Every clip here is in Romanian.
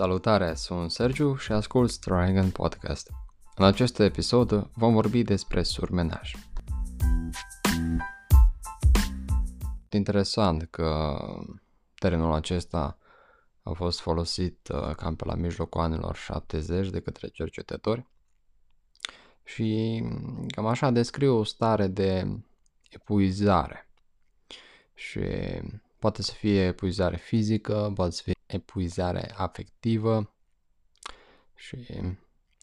Salutare, sunt Sergiu și ascult Dragon Podcast. În acest episod vom vorbi despre surmenaj. Interesant că terenul acesta a fost folosit uh, cam pe la mijlocul anilor 70 de către cercetători și cam așa descriu o stare de epuizare și poate să fie epuizare fizică, poate să fie epuizare afectivă și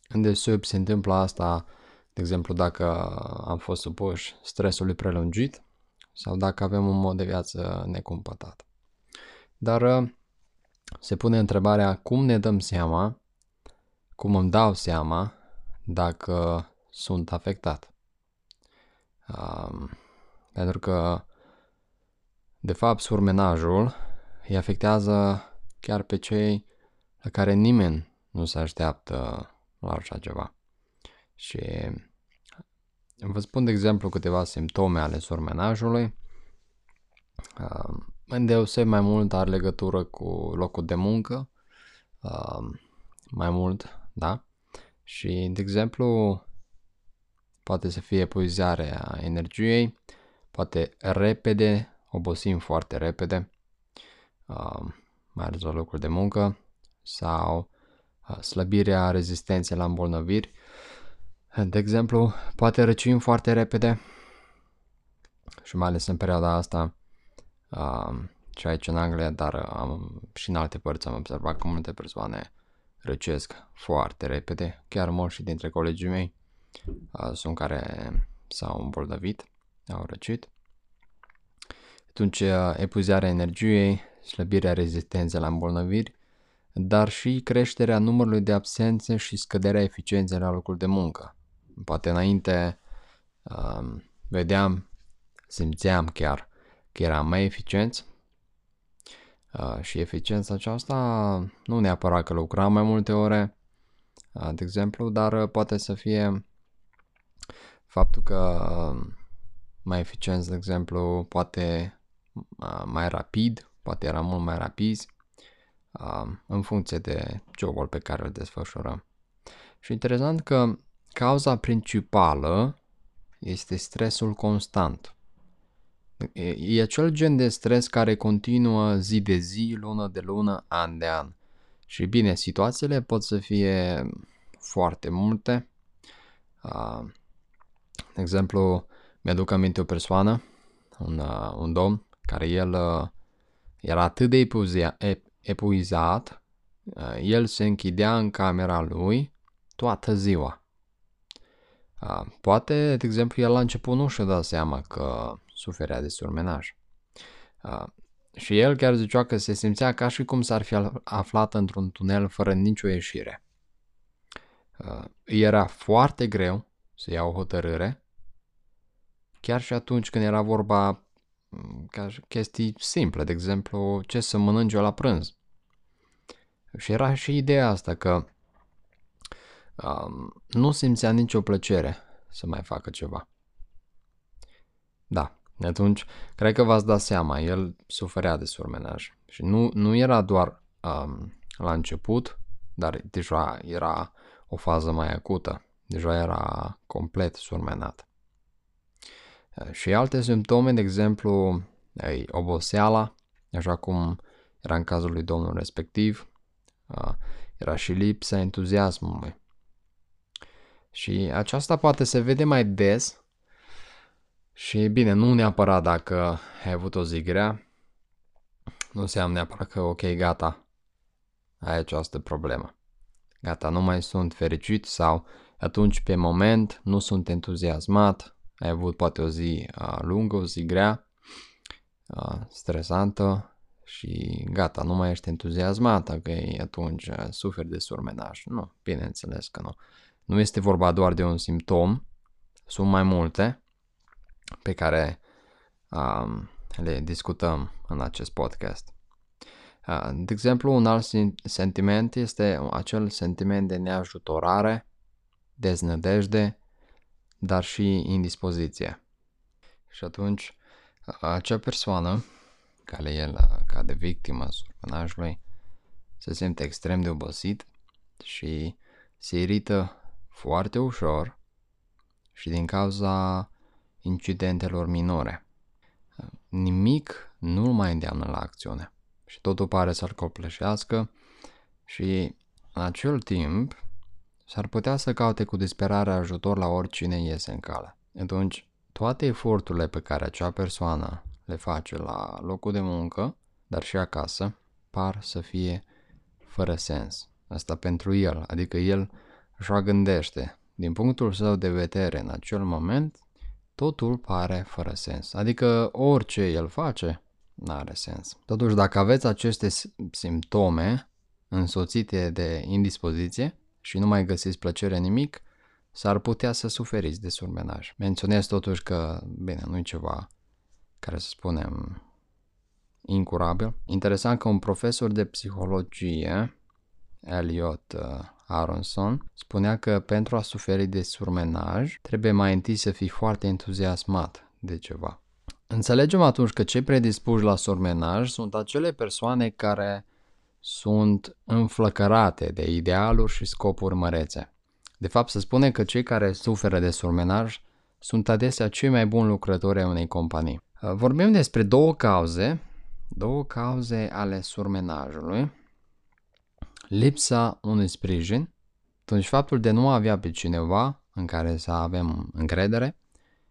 în desub se întâmplă asta, de exemplu, dacă am fost supuși stresului prelungit sau dacă avem un mod de viață necumpătat. Dar uh, se pune întrebarea cum ne dăm seama, cum îmi dau seama dacă sunt afectat. Um, pentru că, de fapt, surmenajul îi afectează chiar pe cei la care nimeni nu se așteaptă la așa ceva. Și vă spun de exemplu câteva simptome ale surmenajului. Îndeoseb mai mult are legătură cu locul de muncă, mai mult, da? Și, de exemplu, poate să fie epuizarea energiei, poate repede, obosim foarte repede, mai ales la locuri de muncă, sau slăbirea rezistenței la îmbolnăviri. De exemplu, poate răcim foarte repede și mai ales în perioada asta și aici în Anglia, dar am, și în alte părți am observat că multe persoane răcesc foarte repede, chiar mulți dintre colegii mei sunt care s-au îmbolnăvit, au răcit. Atunci, epuizarea energiei, slăbirea rezistenței la îmbolnăviri, dar și creșterea numărului de absențe și scăderea eficienței la locul de muncă. Poate înainte um, vedeam, simțeam chiar că eram mai eficienți uh, și eficiența aceasta nu neapărat că lucram mai multe ore, uh, de exemplu, dar uh, poate să fie faptul că uh, mai eficienți, de exemplu, poate uh, mai rapid, poate era mult mai rapizi, în funcție de jobul pe care îl desfășurăm. Și interesant că cauza principală este stresul constant. E acel gen de stres care continuă zi de zi, lună de lună, an de an. Și bine, situațiile pot să fie foarte multe. De exemplu, mi-aduc aminte o persoană, un, un domn, care el era atât de epuizat, uh, el se închidea în camera lui toată ziua. Uh, poate, de exemplu, el la început nu și-a dat seama că suferea de surmenaj. Uh, și el chiar zicea că se simțea ca și cum s-ar fi aflat într-un tunel fără nicio ieșire. Era foarte greu să ia o hotărâre, chiar și atunci când era vorba mm, ca chestii simple, de exemplu, ce să mănânci eu la prânz. Și era și ideea asta că um, nu simțea nicio plăcere să mai facă ceva. Da, atunci cred că v-ați dat seama, el suferea de surmenaj și nu, nu era doar um, la început, dar deja era o fază mai acută, deja era complet surmenat. Și alte simptome, de exemplu, oboseala, așa cum era în cazul lui domnul respectiv, era și lipsa entuziasmului. Și aceasta poate se vede mai des. Și bine, nu neapărat dacă ai avut o zi grea, nu înseamnă neapărat că ok, gata, ai această problemă. Gata, nu mai sunt fericit sau atunci pe moment nu sunt entuziasmat, ai avut poate o zi uh, lungă, o zi grea, uh, stresantă și gata, nu mai ești entuziasmat că atunci uh, suferi de surmenaj. Nu, bineînțeles că nu. Nu este vorba doar de un simptom, sunt mai multe pe care um, le discutăm în acest podcast. Uh, de exemplu, un alt sentiment este acel sentiment de neajutorare, deznădejde, dar și indispoziție. Și atunci, acea persoană care el cade victima surmenajului, se simte extrem de obosit și se irită foarte ușor și din cauza incidentelor minore. Nimic nu mai îndeamnă la acțiune și totul pare să-l copleșească și în acel timp s-ar putea să caute cu disperare ajutor la oricine iese în cale. Atunci, toate eforturile pe care acea persoană le face la locul de muncă, dar și acasă, par să fie fără sens. Asta pentru el, adică el așa gândește. Din punctul său de vedere în acel moment, totul pare fără sens. Adică orice el face, nu are sens. Totuși, dacă aveți aceste simptome însoțite de indispoziție și nu mai găsiți plăcere în nimic, s-ar putea să suferiți de surmenaj. Menționez totuși că, bine, nu e ceva care să spunem incurabil. Interesant că un profesor de psihologie, Elliot uh, Aronson, spunea că pentru a suferi de surmenaj trebuie mai întâi să fii foarte entuziasmat de ceva. Înțelegem atunci că cei predispuși la surmenaj sunt acele persoane care sunt înflăcărate de idealuri și scopuri mărețe. De fapt, se spune că cei care suferă de surmenaj sunt adesea cei mai buni lucrători ai unei companii. Uh, vorbim despre două cauze, două cauze ale surmenajului. Lipsa unui sprijin, atunci faptul de nu a avea pe cineva în care să avem încredere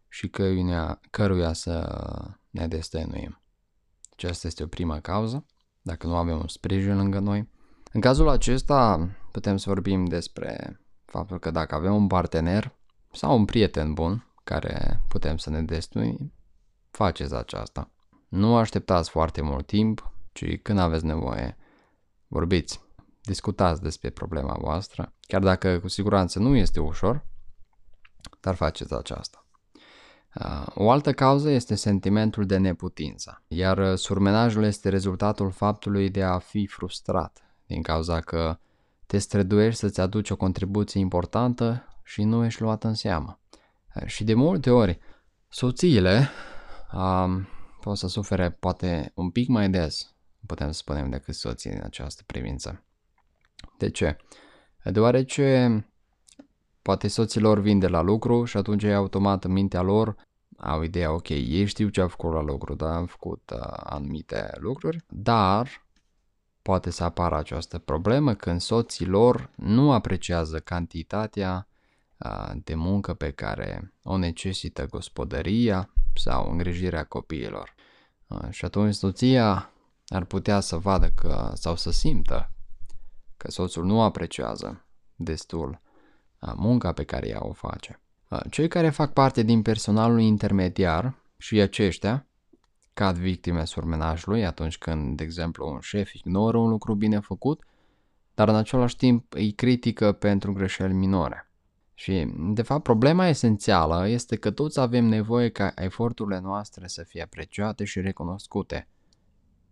și căruia, căruia să ne destăinuim. Aceasta este o prima cauză, dacă nu avem un sprijin lângă noi. În cazul acesta putem să vorbim despre faptul că dacă avem un partener sau un prieten bun care putem să ne destăinuim, faceți aceasta. Nu așteptați foarte mult timp, ci când aveți nevoie, vorbiți, discutați despre problema voastră, chiar dacă cu siguranță nu este ușor, dar faceți aceasta. Uh, o altă cauză este sentimentul de neputință, iar surmenajul este rezultatul faptului de a fi frustrat, din cauza că te străduiești să-ți aduci o contribuție importantă și nu ești luat în seamă. Uh, și de multe ori, soțiile um, pot să sufere poate un pic mai des, putem să spunem, decât soții în această privință. De ce? Deoarece poate soților vin de la lucru și atunci e automat în mintea lor au ideea, ok, ei știu ce au făcut la lucru, dar am făcut uh, anumite lucruri, dar poate să apară această problemă când soții lor nu apreciază cantitatea uh, de muncă pe care o necesită gospodăria sau îngrijirea copiilor. Uh, și atunci soția ar putea să vadă că sau să simtă că soțul nu apreciază destul uh, munca pe care ea o face. Uh, cei care fac parte din personalul intermediar și aceștia cad victime surmenajului atunci când, de exemplu, un șef ignoră un lucru bine făcut, dar în același timp îi critică pentru greșeli minore. Și, de fapt, problema esențială este că toți avem nevoie ca eforturile noastre să fie apreciate și recunoscute.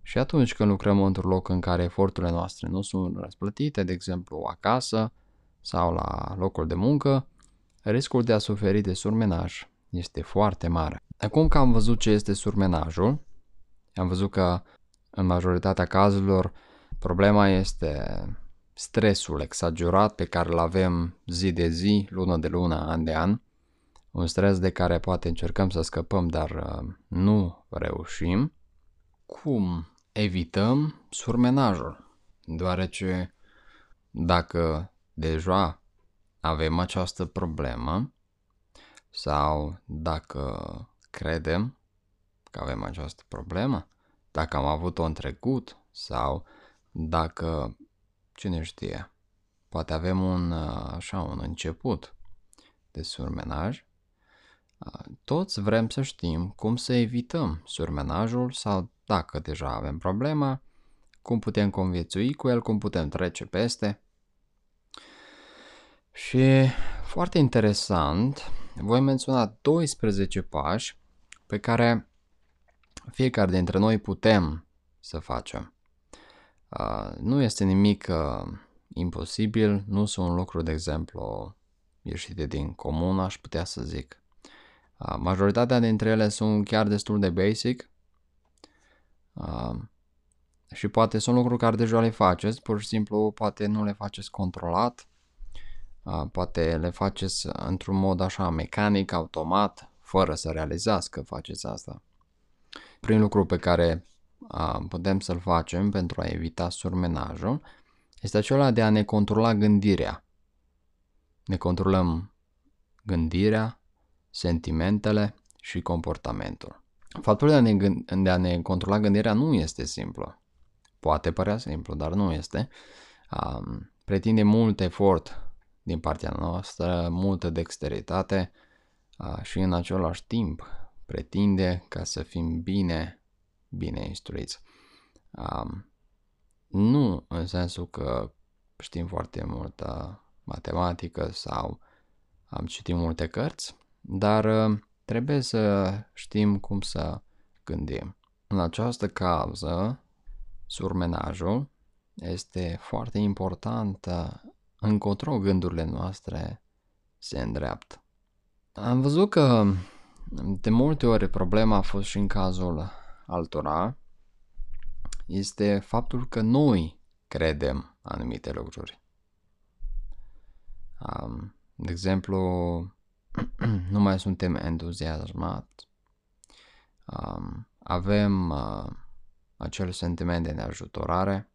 Și atunci când lucrăm într-un loc în care eforturile noastre nu sunt răsplătite, de exemplu acasă sau la locul de muncă, riscul de a suferi de surmenaj este foarte mare. Acum că am văzut ce este surmenajul, am văzut că în majoritatea cazurilor problema este stresul exagerat pe care îl avem zi de zi, lună de lună, an de an, un stres de care poate încercăm să scăpăm, dar uh, nu reușim. Cum evităm surmenajul? Deoarece dacă deja avem această problemă sau dacă credem că avem această problemă, dacă am avut-o în trecut sau dacă, cine știe, poate avem un, așa, un început de surmenaj, toți vrem să știm cum să evităm surmenajul sau dacă deja avem problema, cum putem conviețui cu el, cum putem trece peste. Și foarte interesant, voi menționa 12 pași pe care fiecare dintre noi putem să facem. Uh, nu este nimic uh, imposibil, nu sunt lucruri, de exemplu, ieșite din comun, aș putea să zic. Uh, majoritatea dintre ele sunt chiar destul de basic uh, și poate sunt lucruri care deja le faceți, pur și simplu poate nu le faceți controlat, poate le faceți într-un mod așa mecanic, automat, fără să realizați că faceți asta. Prin lucru pe care putem să-l facem pentru a evita surmenajul este acela de a ne controla gândirea. Ne controlăm gândirea, sentimentele și comportamentul. Faptul de a, ne gând- de a ne controla gândirea nu este simplu. Poate părea simplu, dar nu este. Um, pretinde mult efort din partea noastră, multă dexteritate uh, și în același timp pretinde ca să fim bine, bine instruiți. Um, nu în sensul că știm foarte multă matematică sau am citit multe cărți, dar uh, trebuie să știm cum să gândim. În această cauză, surmenajul este foarte important încotro gândurile noastre se îndreaptă. Am văzut că de multe ori problema a fost și în cazul altora, este faptul că noi credem anumite lucruri. Um, de exemplu, nu mai suntem entuziasmați, um, avem uh, acel sentiment de neajutorare,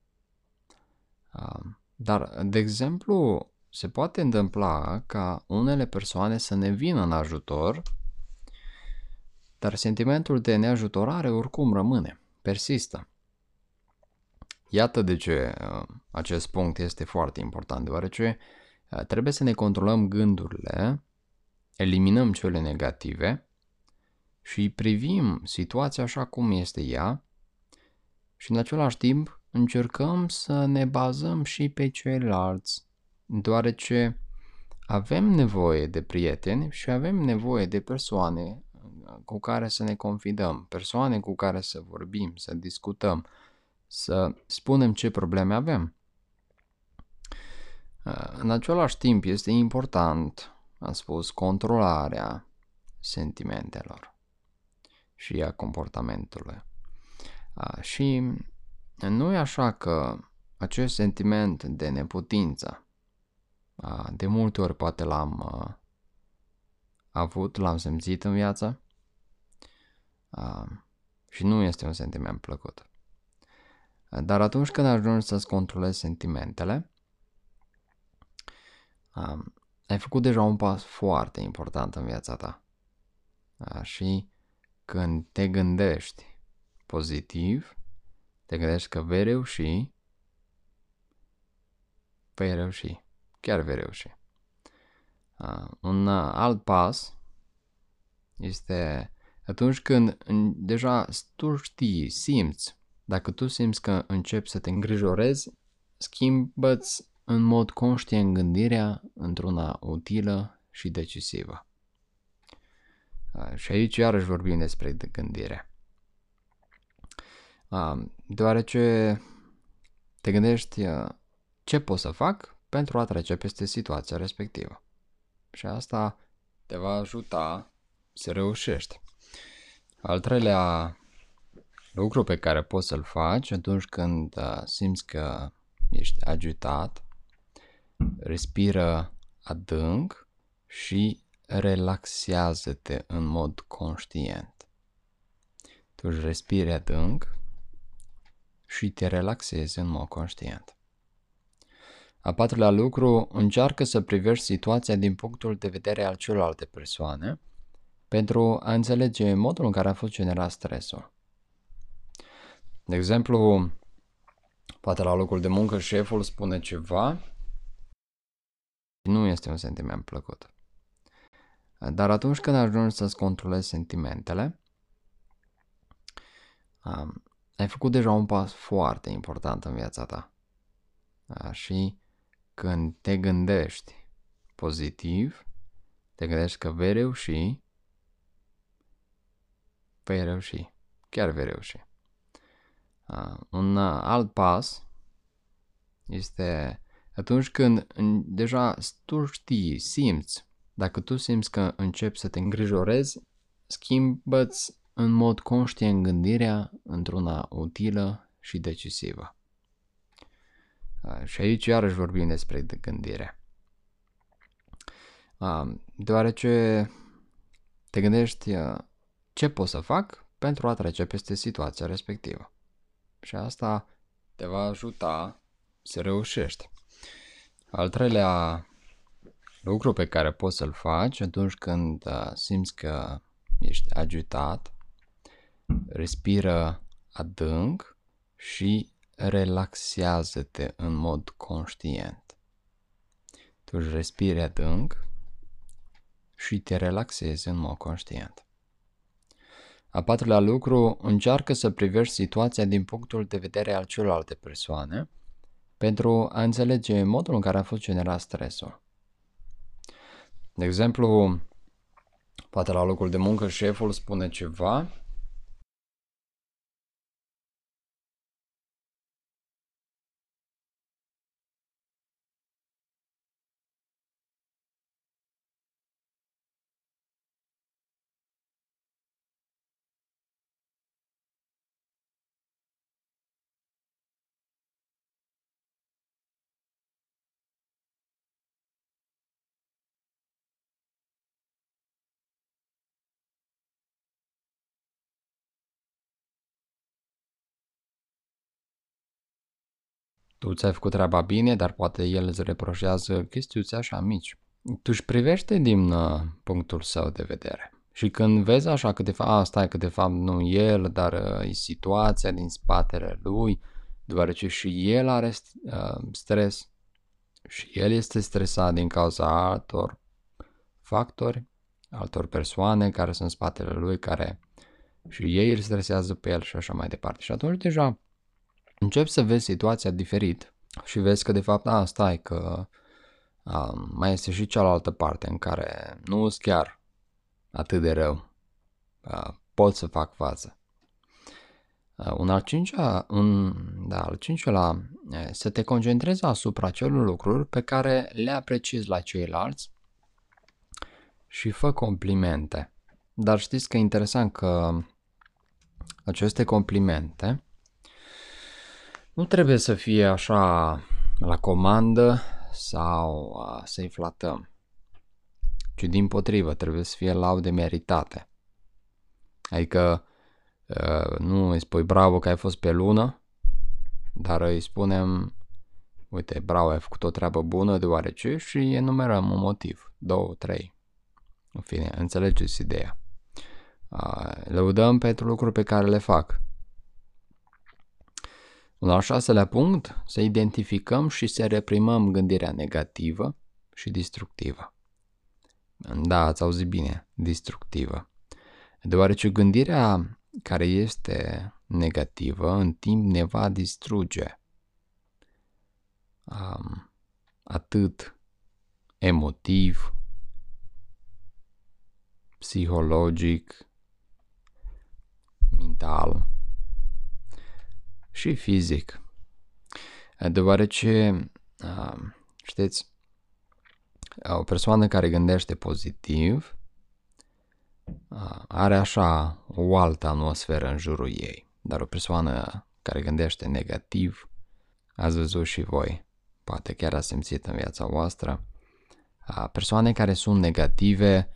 um, dar, de exemplu, se poate întâmpla ca unele persoane să ne vină în ajutor, dar sentimentul de neajutorare oricum rămâne, persistă. Iată de ce uh, acest punct este foarte important, deoarece uh, trebuie să ne controlăm gândurile, eliminăm cele negative și privim situația așa cum este ea și în același timp încercăm să ne bazăm și pe ceilalți, deoarece avem nevoie de prieteni și avem nevoie de persoane uh, cu care să ne confidăm, persoane cu care să vorbim, să discutăm, să spunem ce probleme avem. Uh, în același timp este important, am spus, controlarea sentimentelor și a comportamentului. Uh, și nu e așa că acest sentiment de neputință, uh, de multe ori poate l-am avut, l-am simțit în viață și nu este un sentiment plăcut. Dar atunci când ajungi să-ți controlezi sentimentele, um, ai făcut deja un pas foarte important în viața ta. A, și când te gândești pozitiv, te gândești că vei reuși, vei reuși, chiar vei reuși. Uh, un alt pas este atunci când deja tu știi, simți dacă tu simți că începi să te îngrijorezi, schimbă-ți în mod conștient gândirea într-una utilă și decisivă. Și aici iarăși vorbim despre gândire. Deoarece te gândești ce pot să fac pentru a trece peste situația respectivă. Și asta te va ajuta să reușești. Al treilea lucru pe care poți să-l faci atunci când uh, simți că ești agitat, respiră adânc și relaxează-te în mod conștient. Tu își respiri adânc și te relaxezi în mod conștient. A patrulea lucru, încearcă să privești situația din punctul de vedere al celorlalte persoane pentru a înțelege modul în care a fost generat stresul. De exemplu, poate la locul de muncă șeful spune ceva, nu este un sentiment plăcut. Dar atunci când ajungi să-ți controlezi sentimentele, um, ai făcut deja un pas foarte important în viața ta. Da? Și când te gândești pozitiv, te gândești că vei reuși, vei reuși, chiar vei reuși. Uh, un uh, alt pas este atunci când deja tu știi, simți, dacă tu simți că începi să te îngrijorezi, schimbă-ți în mod conștient gândirea într-una utilă și decisivă. Și aici iarăși vorbim despre gândire. Deoarece te gândești ce pot să fac pentru a trece peste situația respectivă. Și asta te va ajuta să reușești. Al treilea lucru pe care poți să-l faci atunci când simți că ești agitat, respiră adânc și relaxează-te în mod conștient. Tu își respiri adânc și te relaxezi în mod conștient. A patrulea lucru, încearcă să privești situația din punctul de vedere al celorlalte persoane pentru a înțelege modul în care a fost generat stresul. De exemplu, poate la locul de muncă șeful spune ceva Tu ți-ai făcut treaba bine, dar poate el îți reproșează chestiuțe așa mici. Tu își privește din uh, punctul său de vedere. Și când vezi așa că de fapt, a, stai că de fapt nu el, dar uh, e situația din spatele lui, deoarece și el are uh, stres și el este stresat din cauza altor factori, altor persoane care sunt în spatele lui, care și ei îl stresează pe el și așa mai departe. Și atunci deja începi să vezi situația diferit și vezi că de fapt, a, stai că a, mai este și cealaltă parte în care nu sunt chiar atât de rău. A, pot să fac față. A, un al cincea, un, da, al cincilea, să te concentrezi asupra celor lucruri pe care le apreciezi la ceilalți și fă complimente. Dar știți că e interesant că aceste complimente nu trebuie să fie așa la comandă sau să-i flatăm, ci din potrivă trebuie să fie laude meritate. Adică nu îi spui bravo că ai fost pe lună, dar îi spunem uite, bravo, ai făcut o treabă bună deoarece și enumerăm un motiv, două, trei. În fine, înțelegeți ideea. Lăudăm pentru lucruri pe care le fac. Un al șaselea punct, să identificăm și să reprimăm gândirea negativă și destructivă. Da, ați auzit bine, destructivă. Deoarece gândirea care este negativă în timp ne va distruge. Um, atât emotiv, psihologic, mental, și fizic. Deoarece, știți, o persoană care gândește pozitiv are așa o altă atmosferă în jurul ei. Dar o persoană care gândește negativ, ați văzut și voi, poate chiar ați simțit în viața voastră, persoane care sunt negative,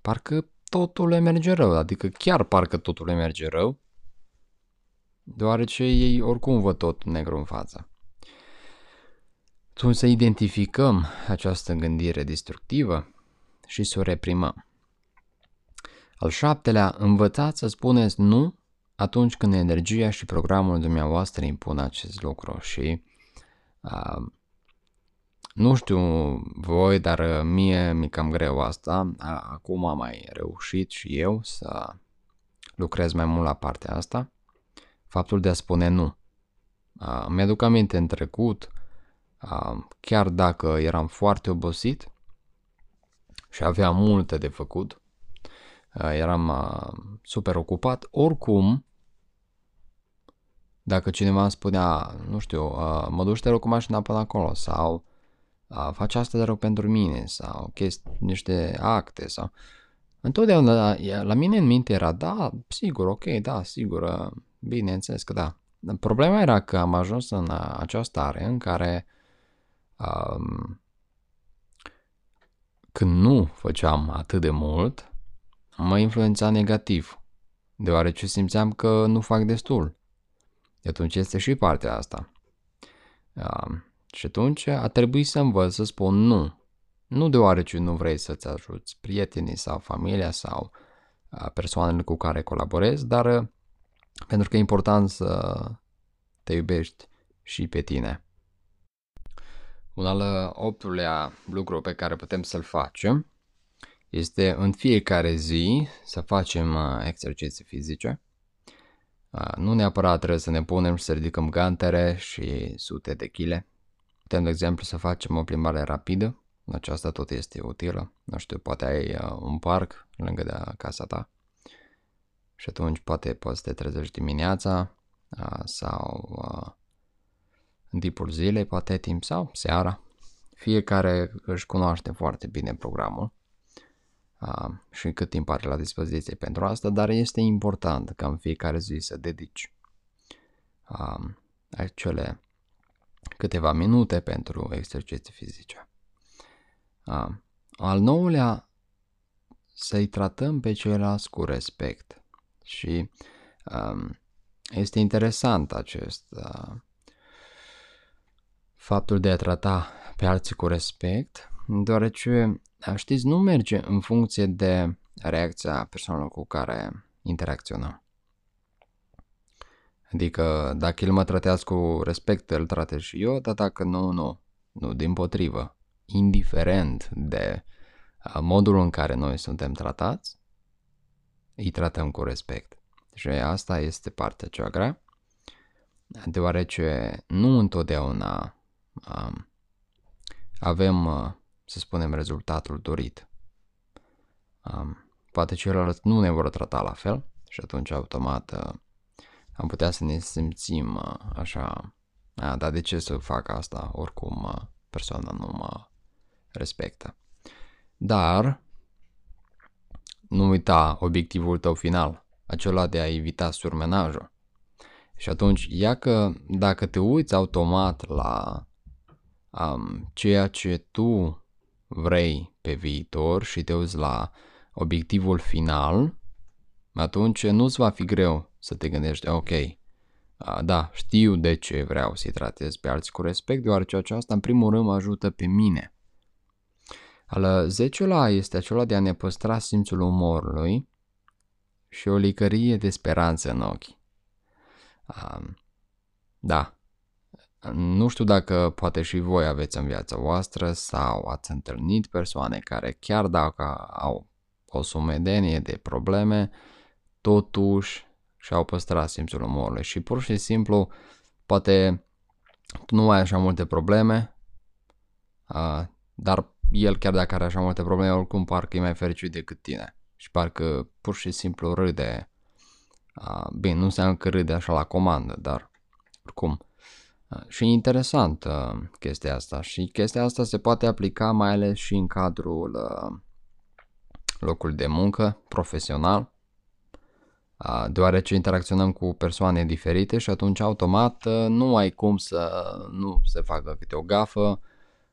parcă totul le merge rău, adică chiar parcă totul le merge rău, deoarece ei oricum văd tot negru în față. Atunci să identificăm această gândire destructivă și să o reprimăm. Al șaptelea, învățați să spuneți nu atunci când energia și programul dumneavoastră impun acest lucru și uh, nu știu voi, dar mie mi cam greu asta. Acum am mai reușit și eu să lucrez mai mult la partea asta faptul de a spune nu. Uh, mi-aduc aminte în trecut, uh, chiar dacă eram foarte obosit și aveam multe de făcut, uh, eram uh, super ocupat, oricum, dacă cineva îmi spunea, nu știu, uh, mă duci te rog cu mașina până acolo sau uh, faci asta de rog pentru mine sau chesti, niște acte sau... Întotdeauna la, la mine în minte era, da, sigur, ok, da, sigur, uh, Bineînțeles că da. Problema era că am ajuns în această stare în care um, când nu făceam atât de mult, mă influența negativ, deoarece simțeam că nu fac destul. De atunci este și partea asta. Um, și atunci a trebuit să învăț să spun nu. Nu deoarece nu vrei să-ți ajuți prietenii sau familia sau persoanele cu care colaborezi, dar pentru că e important să te iubești și pe tine. Un al optulea lucru pe care putem să-l facem este în fiecare zi să facem exerciții fizice. Nu neapărat trebuie să ne punem și să ridicăm gantere și sute de chile. Putem, de exemplu, să facem o plimbare rapidă. Aceasta tot este utilă. Nu știu, poate ai un parc lângă de casa ta și atunci poate poți să te trezești dimineața sau în timpul zilei, poate timp sau seara. Fiecare își cunoaște foarte bine programul și cât timp are la dispoziție pentru asta, dar este important ca în fiecare zi să dedici acele câteva minute pentru exerciții fizice. Al nouălea, să-i tratăm pe ceilalți cu respect. Și um, este interesant acest uh, faptul de a trata pe alții cu respect, deoarece, știți, nu merge în funcție de reacția persoanelor cu care interacționăm. Adică dacă el mă tratează cu respect, îl tratez și eu, dar dacă nu, nu. Nu, din potrivă. Indiferent de modul în care noi suntem tratați, îi tratăm cu respect. Și asta este partea cea grea, deoarece nu întotdeauna um, avem, uh, să spunem, rezultatul dorit. Um, poate ceilalți nu ne vor trata la fel și atunci automat uh, am putea să ne simțim uh, așa, a, dar de ce să fac asta, oricum uh, persoana nu mă respectă. Dar nu uita obiectivul tău final, acela de a evita surmenajul. Și atunci, ia că dacă te uiți automat la um, ceea ce tu vrei pe viitor și te uiți la obiectivul final, atunci nu-ți va fi greu să te gândești, ok, da, știu de ce vreau să-i tratez pe alții cu respect, deoarece aceasta în primul rând mă ajută pe mine. Al zecelea este acela de a ne păstra simțul umorului și o licărie de speranță în ochi. Um, da, nu știu dacă poate și voi aveți în viața voastră sau ați întâlnit persoane care chiar dacă au o sumedenie de probleme, totuși și-au păstrat simțul umorului și pur și simplu poate tu nu ai așa multe probleme, uh, dar el chiar dacă are așa multe probleme, oricum parcă e mai fericit decât tine și parcă pur și simplu râde. Uh, bine, nu înseamnă că râde așa la comandă, dar oricum. Uh, și e interesant uh, chestia asta și chestia asta se poate aplica mai ales și în cadrul uh, locului de muncă profesional, uh, deoarece interacționăm cu persoane diferite și atunci automat uh, nu ai cum să nu se facă câte o gafă.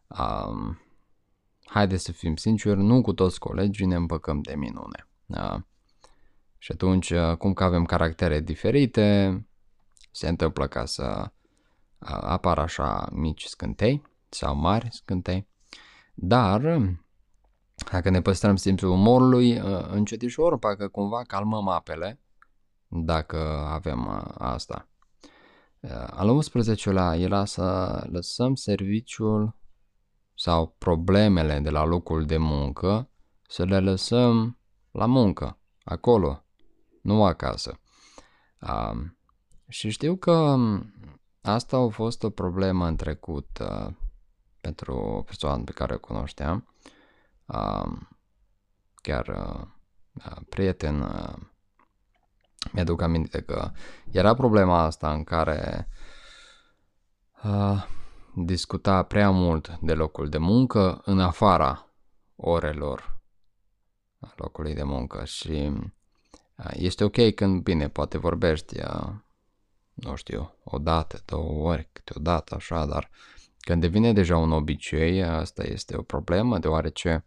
Uh, haideți să fim sinceri, nu cu toți colegii ne împăcăm de minune. Da? Și atunci, uh, cum că avem caractere diferite, se întâmplă ca să uh, apară așa mici scântei sau mari scântei, dar dacă ne păstrăm simțul umorului, uh, încetișor, parcă cumva calmăm apele, dacă avem asta. Al 11-lea era să lăsăm serviciul sau problemele de la locul de muncă să le lăsăm la muncă, acolo, nu acasă. Um, și știu că asta a fost o problemă în trecut uh, pentru o persoană pe care o cunoșteam. Uh, chiar uh, prieten uh, mi-aduc aminte că era problema asta în care uh, discuta prea mult de locul de muncă în afara orelor locului de muncă și este ok când, bine, poate vorbești nu știu, o dată, două ori, câteodată, așa, dar când devine deja un obicei, asta este o problemă, deoarece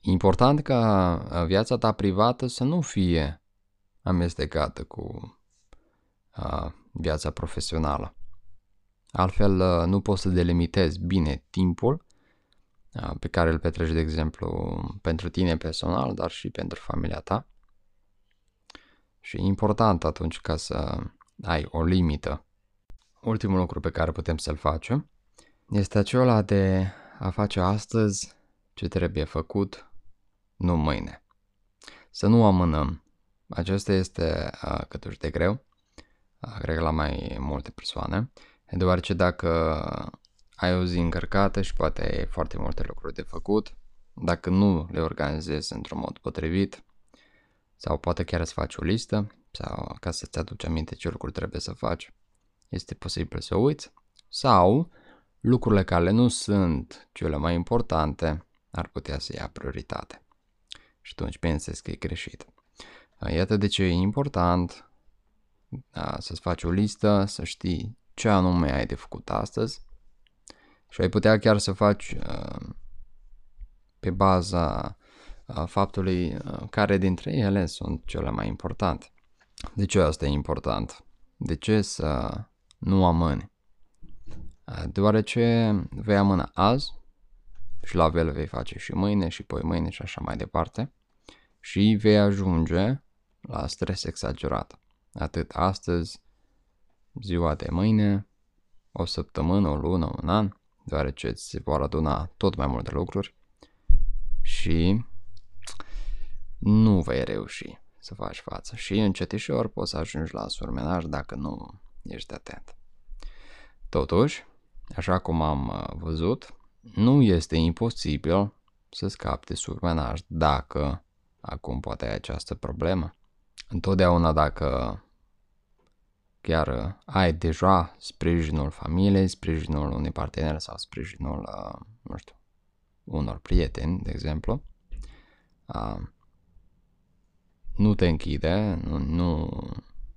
e important ca viața ta privată să nu fie amestecată cu a, viața profesională. Altfel nu poți să delimitezi bine timpul pe care îl petreci, de exemplu, pentru tine personal, dar și pentru familia ta. Și e important atunci ca să ai o limită. Ultimul lucru pe care putem să-l facem este acela de a face astăzi ce trebuie făcut, nu mâine. Să nu amânăm. Acesta este uh, câtuși de greu, uh, cred că la mai multe persoane, deoarece dacă ai o zi încărcată și poate ai foarte multe lucruri de făcut, dacă nu le organizezi într-un mod potrivit, sau poate chiar să faci o listă, sau ca să-ți aduci aminte ce lucruri trebuie să faci, este posibil să uiți, sau lucrurile care nu sunt cele mai importante ar putea să ia prioritate. Și atunci pensezi că e greșit. Iată de ce e important să-ți faci o listă, să știi ce anume ai de făcut astăzi și ai putea chiar să faci pe baza faptului care dintre ele sunt cele mai importante. De ce asta e important? De ce să nu amâni? Deoarece vei amâna azi și la fel vei face și mâine și poi mâine și așa mai departe și vei ajunge la stres exagerat. Atât astăzi, ziua de mâine, o săptămână, o lună, un an, deoarece îți se vor aduna tot mai multe lucruri și nu vei reuși să faci față și încetișor poți să ajungi la surmenaj dacă nu ești atent. Totuși, așa cum am uh, văzut, nu este imposibil să scapi de surmenaj dacă acum poate ai această problemă. Întotdeauna dacă chiar uh, ai deja sprijinul familiei, sprijinul unui partener sau sprijinul, uh, nu știu, unor prieteni, de exemplu, nu te închide, nu, nu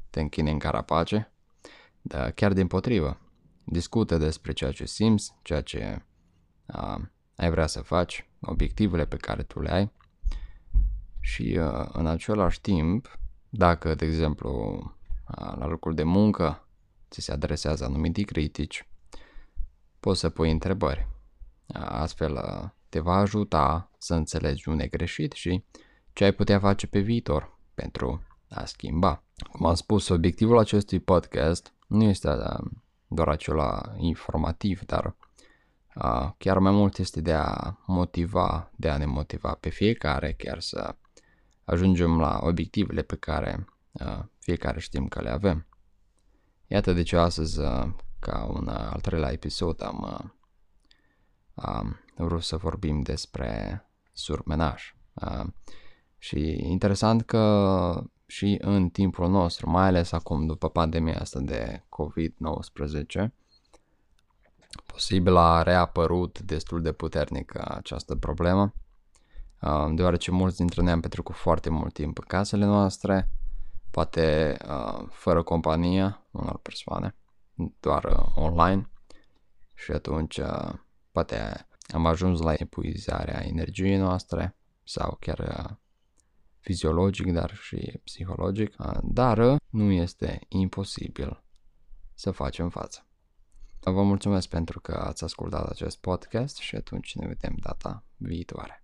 te închine în carapace, dar chiar din potrivă. Discută despre ceea ce simți, ceea ce a, ai vrea să faci, obiectivele pe care tu le ai și a, în același timp, dacă, de exemplu, a, la locul de muncă ți se adresează anumite critici, poți să pui întrebări. Astfel te va ajuta să înțelegi unde greșit și ce ai putea face pe viitor pentru a schimba. Cum am spus, obiectivul acestui podcast nu este uh, doar acela informativ, dar uh, chiar mai mult este de a motiva, de a ne motiva pe fiecare, chiar să ajungem la obiectivele pe care uh, fiecare știm că le avem. Iată de ce astăzi, ca un al treilea episod, am, am vrut să vorbim despre surmenaj. Și interesant că și în timpul nostru, mai ales acum după pandemia asta de COVID-19, posibil a reapărut destul de puternic această problemă, uh, deoarece mulți dintre noi am petrecut foarte mult timp în casele noastre, poate uh, fără compania unor persoane, doar uh, online și atunci poate am ajuns la epuizarea energiei noastre sau chiar fiziologic, dar și psihologic, dar nu este imposibil să facem față. Vă mulțumesc pentru că ați ascultat acest podcast și atunci ne vedem data viitoare.